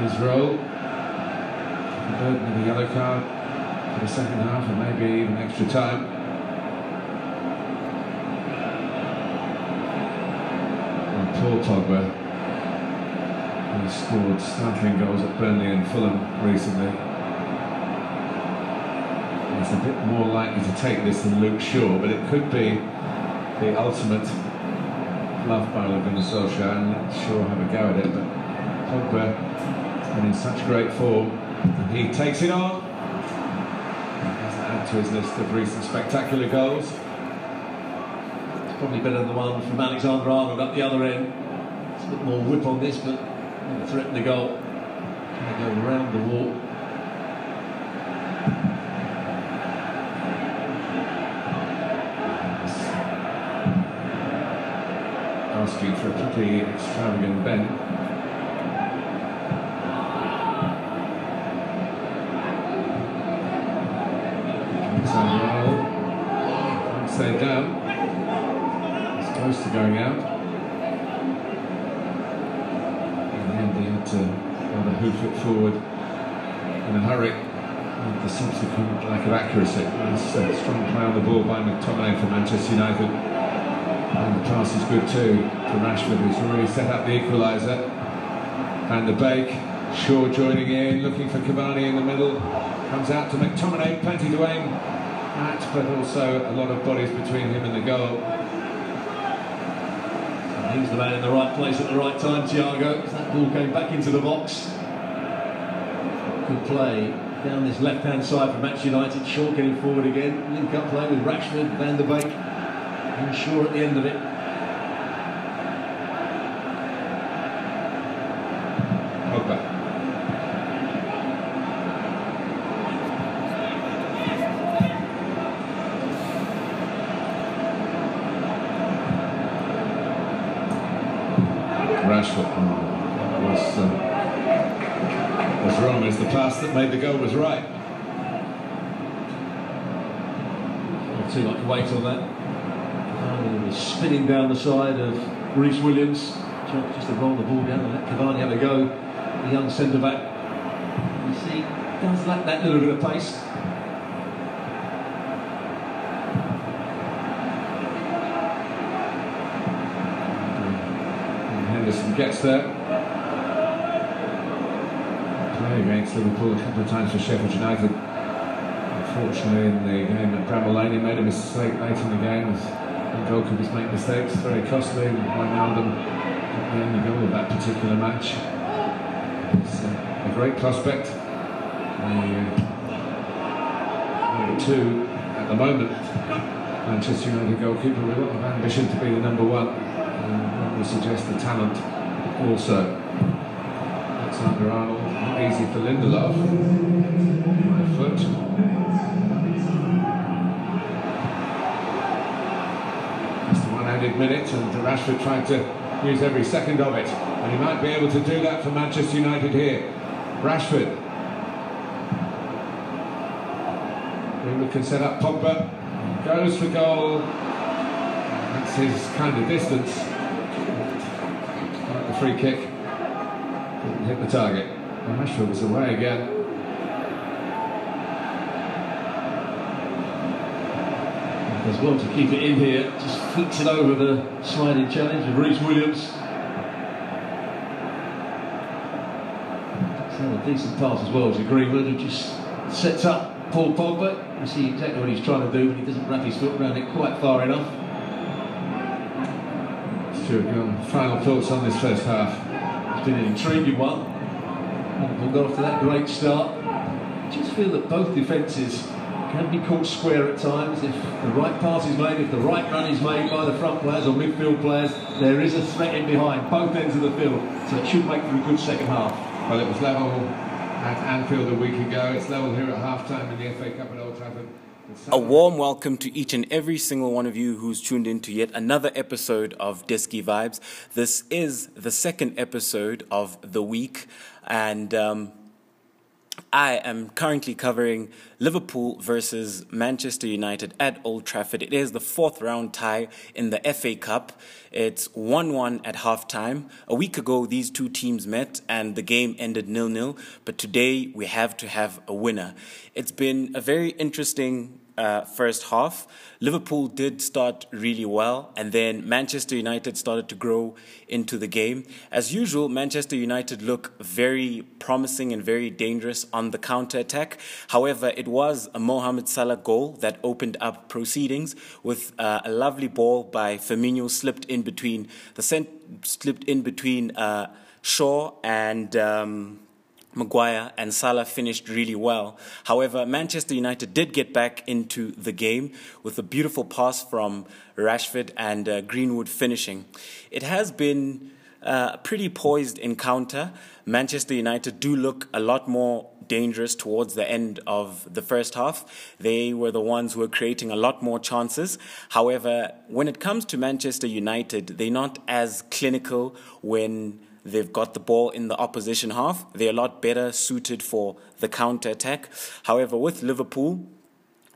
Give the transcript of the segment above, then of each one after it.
his role. Burton with a yellow card for the second half and maybe even extra time. And Paul Pogba, who scored startling goals at Burnley and Fulham recently. He's a bit more likely to take this than Luke Shaw, but it could be the ultimate love by Gunnar Solskjaer and let Shaw have a go at it. But Pogba has been in such great form, and he takes it on. To add to his list of recent spectacular goals. It's probably better than the one from Alexander Arnold up the other end. It's a bit more whip on this, but going to threaten the goal. Going to go around the wall. Asking for a pretty extravagant bend. Forward in a hurry with the subsequent lack of accuracy. Strong play on the ball by McTominay for Manchester United. And the pass is good too to Rashford, who's already set up the equaliser. And the Bake, Shaw joining in, looking for Cavani in the middle. Comes out to McTominay, plenty to aim at, but also a lot of bodies between him and the goal. He's the man in the right place at the right time, Thiago. That ball came back into the box. Good play down this left-hand side for Manchester United. Shaw getting forward again. Link up play with Rashford, Van der Beek, and Shaw at the end of it. Pogba. Rashford mm, was uh, was wrong as the pass that made the goal was right. Not too much weight on that. Cavani spinning down the side of Rhys Williams. Just just to roll the ball down and let Cavani have a go. The young centre back. You see, does lack that little bit of pace. Henderson gets there. Against Liverpool a couple of times for Sheffield United. Unfortunately, in the game at Bramall Lane, he made a mistake late in the game. Goalkeepers make mistakes, very costly. Wijnaldum got the only goal of that particular match. A great prospect. Uh, number two at the moment, Manchester United goalkeeper with a lot of ambition to be the number one. And one would suggest the talent also. Not easy for Lindelof. Right foot. It's the one-handed minute, and Rashford trying to use every second of it, and he might be able to do that for Manchester United here. Rashford. Greenwood can set up Pogba. Goes for goal. That's his kind of distance. The free kick. Didn't hit the target. And Rashford was away again. Does well to keep it in here. Just flicks it over the sliding challenge of Rhys Williams. A decent pass as well to Greenwood, who just sets up Paul Pogba. You see exactly what he's trying to do, but he doesn't wrap his foot around it quite far enough. Stuart Gunn, final thoughts on this first half. An intriguing one. Liverpool got off to that great start. I just feel that both defences can be caught square at times if the right pass is made, if the right run is made by the front players or midfield players. There is a threat in behind, both ends of the field, so it should make for a good second half. Well, it was level at Anfield a week ago. It's level here at half-time in the FA Cup at Old Trafford. A warm welcome to each and every single one of you who's tuned in to yet another episode of Diski Vibes. This is the second episode of the week, and um, I am currently covering Liverpool versus Manchester United at Old Trafford. It is the fourth round tie in the FA Cup. It's 1 1 at halftime. A week ago, these two teams met and the game ended nil nil, but today we have to have a winner. It's been a very interesting uh, first half. Liverpool did start really well, and then Manchester United started to grow into the game. As usual, Manchester United look very promising and very dangerous on the counter attack. However, it was a Mohamed Salah goal that opened up proceedings with uh, a lovely ball by Firmino slipped in between the cent- slipped in between uh, Shaw and. Um, Maguire and Salah finished really well. However, Manchester United did get back into the game with a beautiful pass from Rashford and uh, Greenwood finishing. It has been uh, a pretty poised encounter. Manchester United do look a lot more dangerous towards the end of the first half. They were the ones who were creating a lot more chances. However, when it comes to Manchester United, they're not as clinical when They've got the ball in the opposition half. They're a lot better suited for the counter attack. However, with Liverpool,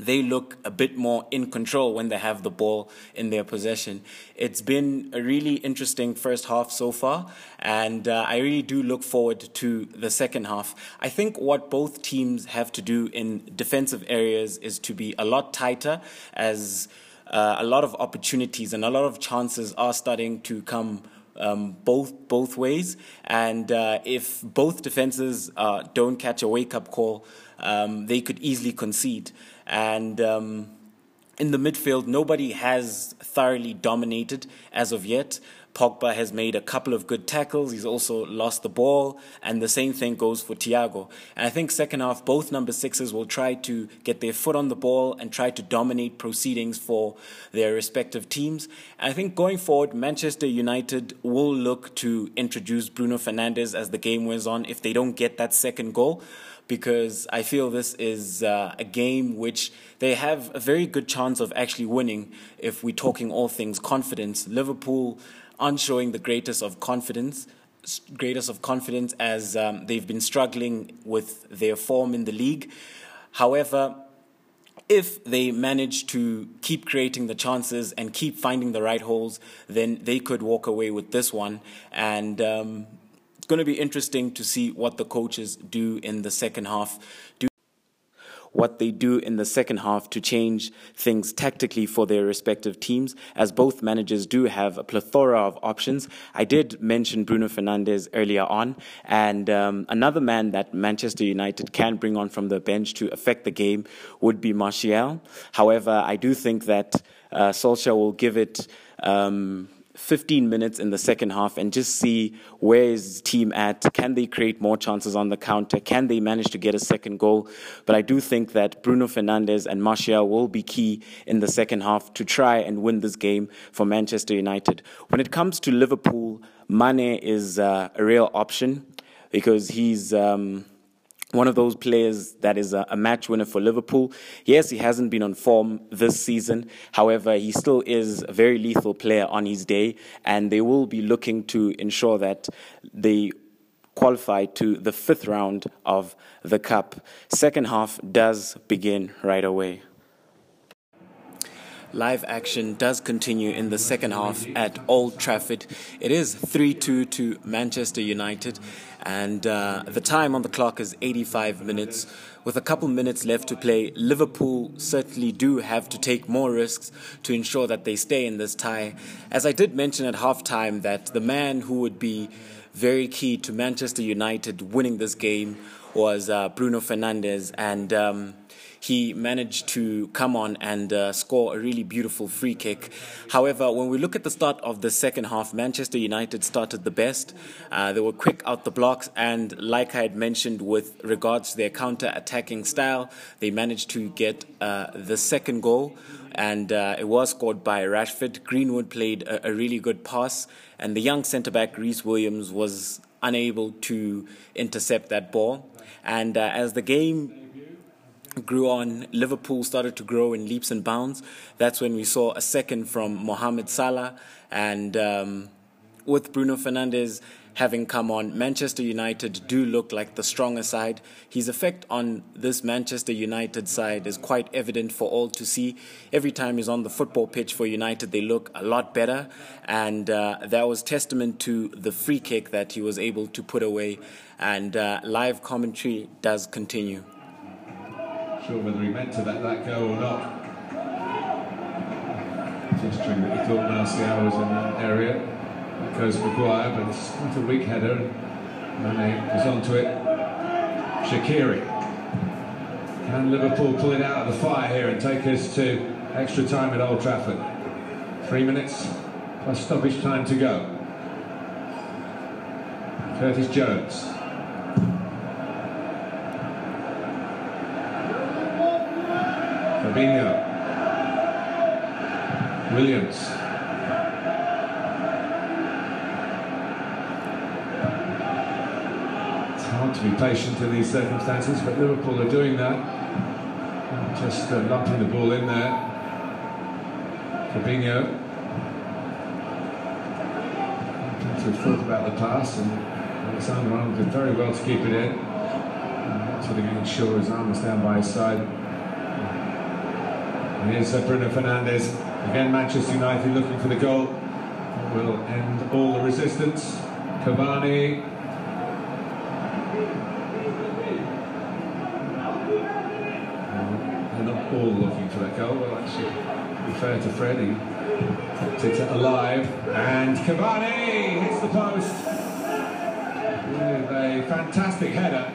they look a bit more in control when they have the ball in their possession. It's been a really interesting first half so far, and uh, I really do look forward to the second half. I think what both teams have to do in defensive areas is to be a lot tighter as uh, a lot of opportunities and a lot of chances are starting to come um, both both ways. And uh, if both defenses uh, don't catch a wake up call, um, they could easily concede. And um, in the midfield, nobody has thoroughly dominated as of yet. Pogba has made a couple of good tackles. He's also lost the ball, and the same thing goes for Thiago. And I think second half, both number sixes will try to get their foot on the ball and try to dominate proceedings for their respective teams. And I think going forward, Manchester United will look to introduce Bruno Fernandes as the game wears on if they don't get that second goal because I feel this is uh, a game which they have a very good chance of actually winning if we're talking all things confidence. Liverpool aren't showing the greatest of confidence greatest of confidence as um, they've been struggling with their form in the league. However, if they manage to keep creating the chances and keep finding the right holes, then they could walk away with this one. And um, it's going to be interesting to see what the coaches do in the second half. Do what they do in the second half to change things tactically for their respective teams, as both managers do have a plethora of options. I did mention Bruno Fernandes earlier on, and um, another man that Manchester United can bring on from the bench to affect the game would be Martial. However, I do think that uh, Solskjaer will give it. Um, 15 minutes in the second half and just see where is his team at. Can they create more chances on the counter? Can they manage to get a second goal? But I do think that Bruno Fernandes and Martial will be key in the second half to try and win this game for Manchester United. When it comes to Liverpool, Mane is uh, a real option because he's. Um, one of those players that is a, a, match winner for Liverpool. Yes, he hasn't been on form this season. However, he still is a very lethal player on his day, and they will be looking to ensure that they qualify to the fifth round of the Cup. Second half does begin right away. Live action does continue in the second half at Old Trafford. It is 3 2 to Manchester United, and uh, the time on the clock is 85 minutes. With a couple minutes left to play, Liverpool certainly do have to take more risks to ensure that they stay in this tie. As I did mention at halftime, that the man who would be very key to Manchester United winning this game was uh, Bruno Fernandes, and um, he managed to come on and uh, score a really beautiful free kick. However, when we look at the start of the second half, Manchester United started the best. Uh, they were quick out the blocks, and like I had mentioned with regards to their counter attacking style, they managed to get uh, the second goal. And uh, it was scored by Rashford. Greenwood played a, a really good pass, and the young centre back Rhys Williams was unable to intercept that ball. And uh, as the game grew on. Liverpool started to grow in leaps and bounds. That's when we saw a second from Mohamed Salah and um, with Bruno Fernandes having come on. Manchester United do look like the stronger side. His effect on this Manchester United side is quite evident for all to see. Every time he's on the football pitch for United, they look a lot better. And uh, that was testament to the free kick that he was able to put away. And uh, live commentary does continue. Sure whether he meant to let that go or not. just Gesturing that he thought Martial was in that area. That goes Maguire, but it's quite a weak header. Mane goes onto it. Shaqiri. Can Liverpool pull it out of the fire here and take us to extra time at Old Trafford? Three minutes plus stoppage time to go. Curtis Jones. Fabinho. Williams. It's hard to be patient in these circumstances, but Liverpool are doing that. Just uh, lumping the ball in there. Fabinho. Of thought about the pass, and Alexander Arnold did very well to keep it in. Sort of getting sure his arm was down by his side. Here's Bruno Fernandes. Again, Manchester United looking for the goal. Will end all the resistance. Cavani. They're not all looking for that goal. Well, actually, be fair to Freddie, kept it alive. And Cavani hits the post with a fantastic header.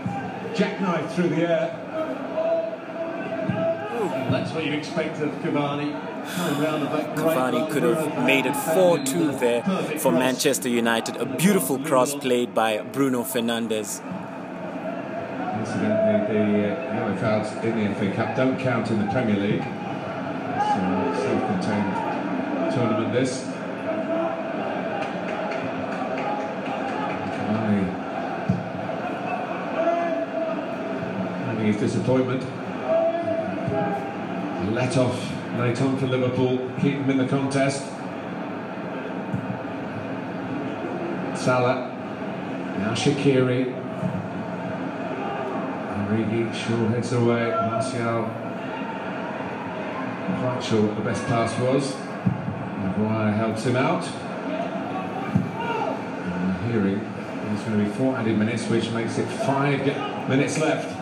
Jackknife through the air. That's what you expect of Cavani. Cavani could have made it 4-2 there for Manchester United. A beautiful cross played by Bruno Fernandes. Incidentally, the uh, yellow cards in the FA Cup don't count in the Premier League. It's a self-contained tournament, this. Cavani having his disappointment. Off late on for Liverpool, keep them in the contest. Salah, now Shaqiri. Origi, Shaw heads away. Martial, quite sure what the best pass was. Maguire helps him out. And hearing there's going to be four added minutes, which makes it five minutes left.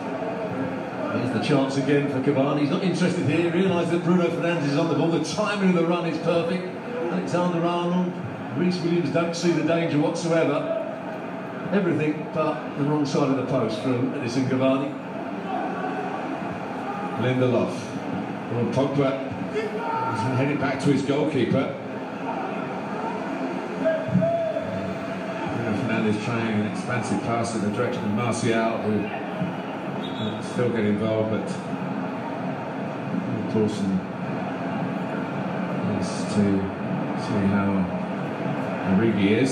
The chance again for Cavani. He's not interested here. He realised that Bruno Fernandes is on the ball. The timing of the run is perfect. Alexander Arnold, Rhys Williams don't see the danger whatsoever. Everything but the wrong side of the post from Edinson Cavani. Lindelof. Well, Pogba heading back to his goalkeeper. Bruno Fernandes trying an expansive pass in the direction of Martial, who still get involved, but Dawson is to see how Origi is.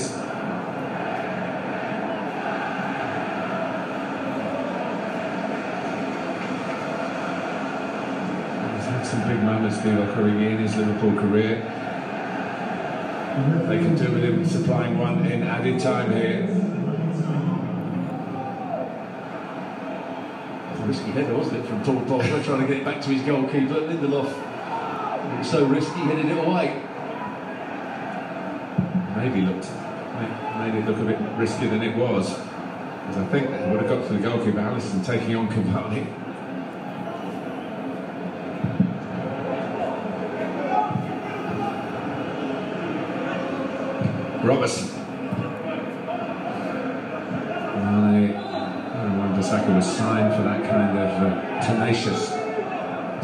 He's had some big moments, Divock Origi, in his Liverpool career. They can do with him supplying one in added time here. Risky header, wasn't it, from Paul Pogba, trying to get it back to his goalkeeper. Lindelof, so risky, headed it away. Maybe looked, made it look a bit riskier than it was. Because I think that would have got to the goalkeeper, Alisson taking on Cavani. Robertson. Bissaka was signed for that kind of uh, tenacious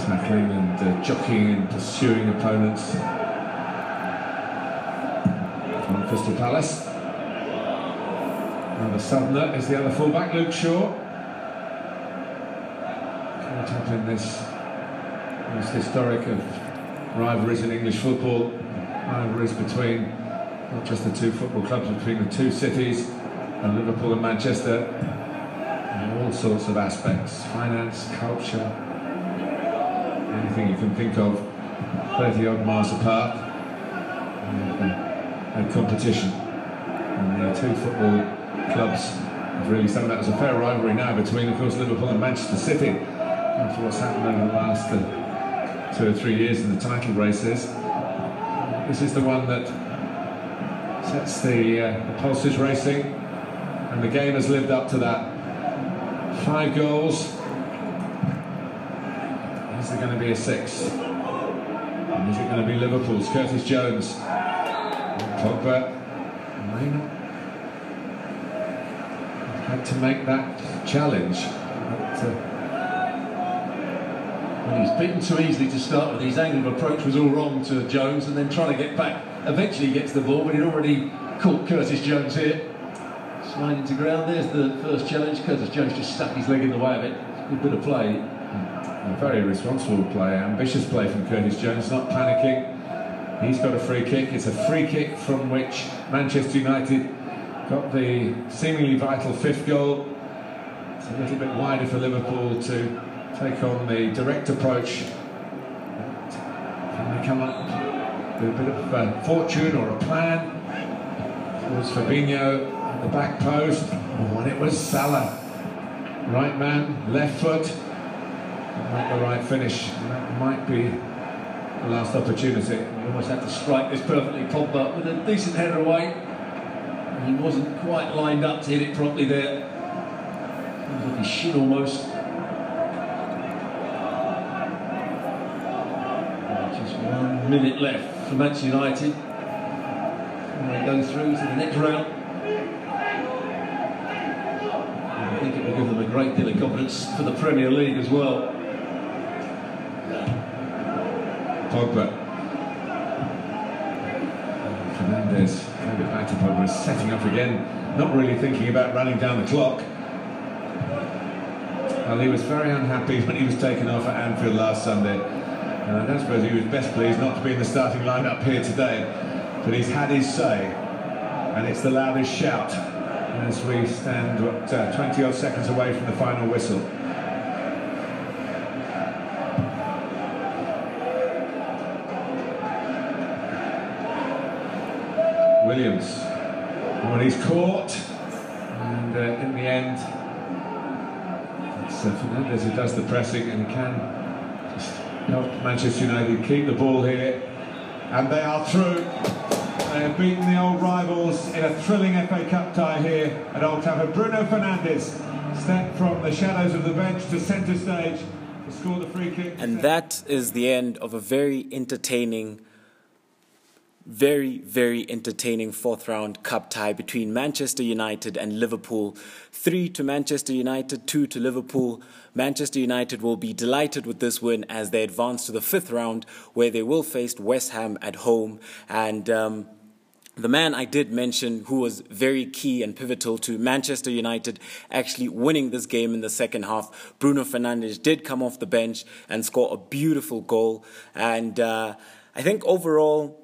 tackling and uh, jockeying and pursuing opponents. On Crystal Palace. And the southerner is the other fullback, Luke Shaw. Caught up in this most historic of rivalries in English football, rivalries between not just the two football clubs, between the two cities, and Liverpool and Manchester all sorts of aspects finance, culture, anything you can think of, 30 odd miles apart, and, and competition. And the two football clubs have really summed up as a fair rivalry now between, of course, Liverpool and Manchester City after what's happened over the last uh, two or three years in the title races. This is the one that sets the, uh, the pulses racing, and the game has lived up to that. Five goals. Is there going to be a six? And is it going to be Liverpool's Curtis Jones? Pogba may not had to make that challenge. But, uh, well, he's beaten too easily to start with. His angle of approach was all wrong to Jones, and then trying to get back. Eventually, he gets the ball, but he'd already caught Curtis Jones here. Sliding to ground. There's the first challenge. Curtis Jones just stuck his leg in the way of it. Good bit of play. A very responsible play, ambitious play from Curtis Jones, not panicking. He's got a free kick. It's a free kick from which Manchester United got the seemingly vital fifth goal. It's a little bit wider for Liverpool to take on the direct approach. Can they come up with a bit of uh, fortune or a plan? It was Fabinho the back post, oh, and it was Salah. Right man, left foot, not the right finish. That might be the last opportunity. You almost had to strike this perfectly. Pogba with a decent header away. He wasn't quite lined up to hit it properly there. It was like he should almost. Just one minute left for Manchester United. And they go through to the next round. I think it will give them a great deal of confidence for the Premier League as well. Pogba. Fernandes, maybe back to Pogba, setting up again, not really thinking about running down the clock. Well, he was very unhappy when he was taken off at Anfield last Sunday. And I don't suppose he was best pleased not to be in the starting lineup here today. But he's had his say, and it's the loudest shout as we stand what, uh, 20 odd seconds away from the final whistle. Williams. Well, he's caught, and uh, in the end, it's uh, Fernandes who does the pressing and can just help Manchester United keep the ball here, and they are through. They have beaten the old rivals in a thrilling FA Cup tie here at Old Trafford. Bruno Fernandes stepped from the shadows of the bench to centre stage to score the free kick. And that is the end of a very entertaining very, very entertaining fourth round cup tie between Manchester United and Liverpool. Three to Manchester United, two to Liverpool. Manchester United will be delighted with this win as they advance to the fifth round, where they will face West Ham at home. And um, the man I did mention who was very key and pivotal to Manchester United actually winning this game in the second half, Bruno Fernandes, did come off the bench and score a beautiful goal. And uh, I think overall,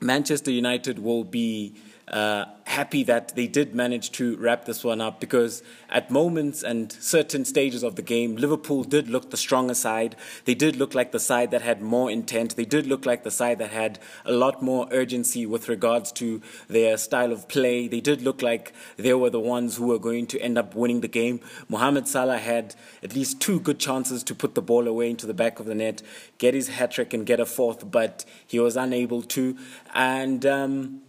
Manchester United will be uh, happy that they did manage to wrap this one up because at moments and certain stages of the game, Liverpool did look the stronger side. They did look like the side that had more intent. They did look like the side that had a lot more urgency with regards to their style of play. They did look like they were the ones who were going to end up winning the game. Mohamed Salah had at least two good chances to put the ball away into the back of the net, get his hat trick, and get a fourth, but he was unable to. And um,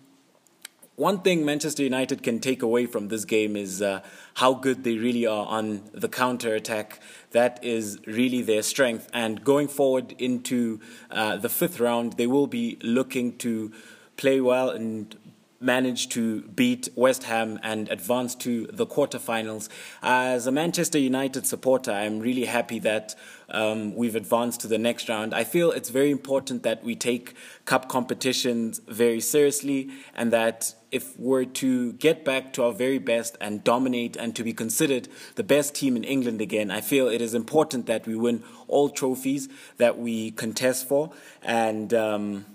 one thing Manchester United can take away from this game is uh, how good they really are on the counter attack. That is really their strength. And going forward into uh, the fifth round, they will be looking to play well and manage to beat West Ham and advance to the quarterfinals. As a Manchester United supporter, I'm really happy that um, we've advanced to the next round. I feel it's very important that we take cup competitions very seriously and that if we're to get back to our very best and dominate and to be considered the best team in England again, I feel it is important that we win all trophies that we contest for and. Um,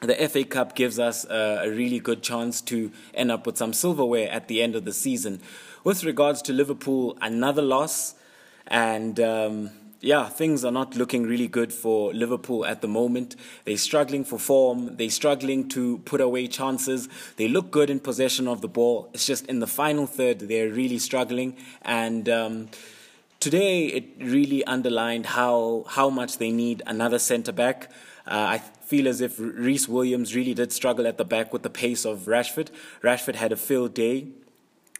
the FA Cup gives us a, really good chance to end up with some silverware at the end of the season. With regards to Liverpool, another loss, and um, yeah, things are not looking really good for Liverpool at the moment. They're struggling for form. They're struggling to put away chances. They look good in possession of the ball. It's just in the final third, they're really struggling. And um, today, it really underlined how, how much they need another centre back. Uh, I feel as if Rhys Williams really did struggle at the back with the pace of Rashford. Rashford had a field day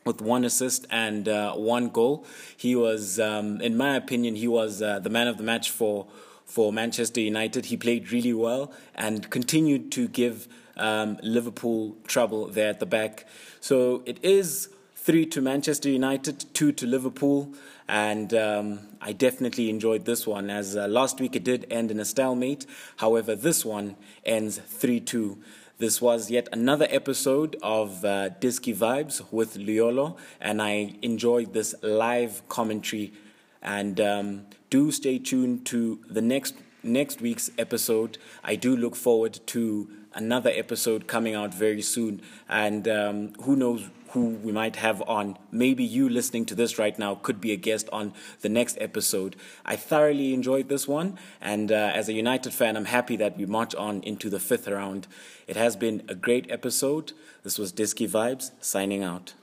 with one assist and uh, one goal. He was, um, in my opinion, he was uh, the man of the match for for Manchester United. He played really well and continued to give um, Liverpool trouble there at the back. So it is three to Manchester United, two to Liverpool, and um, I definitely enjoyed this one. As uh, last week it did end in a stalemate, however, this one ends three two. This was yet another episode of uh, Diski Vibes with Liolo, and I enjoyed this live commentary. And um, do stay tuned to the next next week's episode. I do look forward to another episode coming out very soon, and um, who knows who we might have on. Maybe you listening to this right now could be a guest on the next episode. I thoroughly enjoyed this one, and uh, as a United fan, I'm happy that we march on into the fifth round. It has been a great episode. This was Diski Vibes signing out.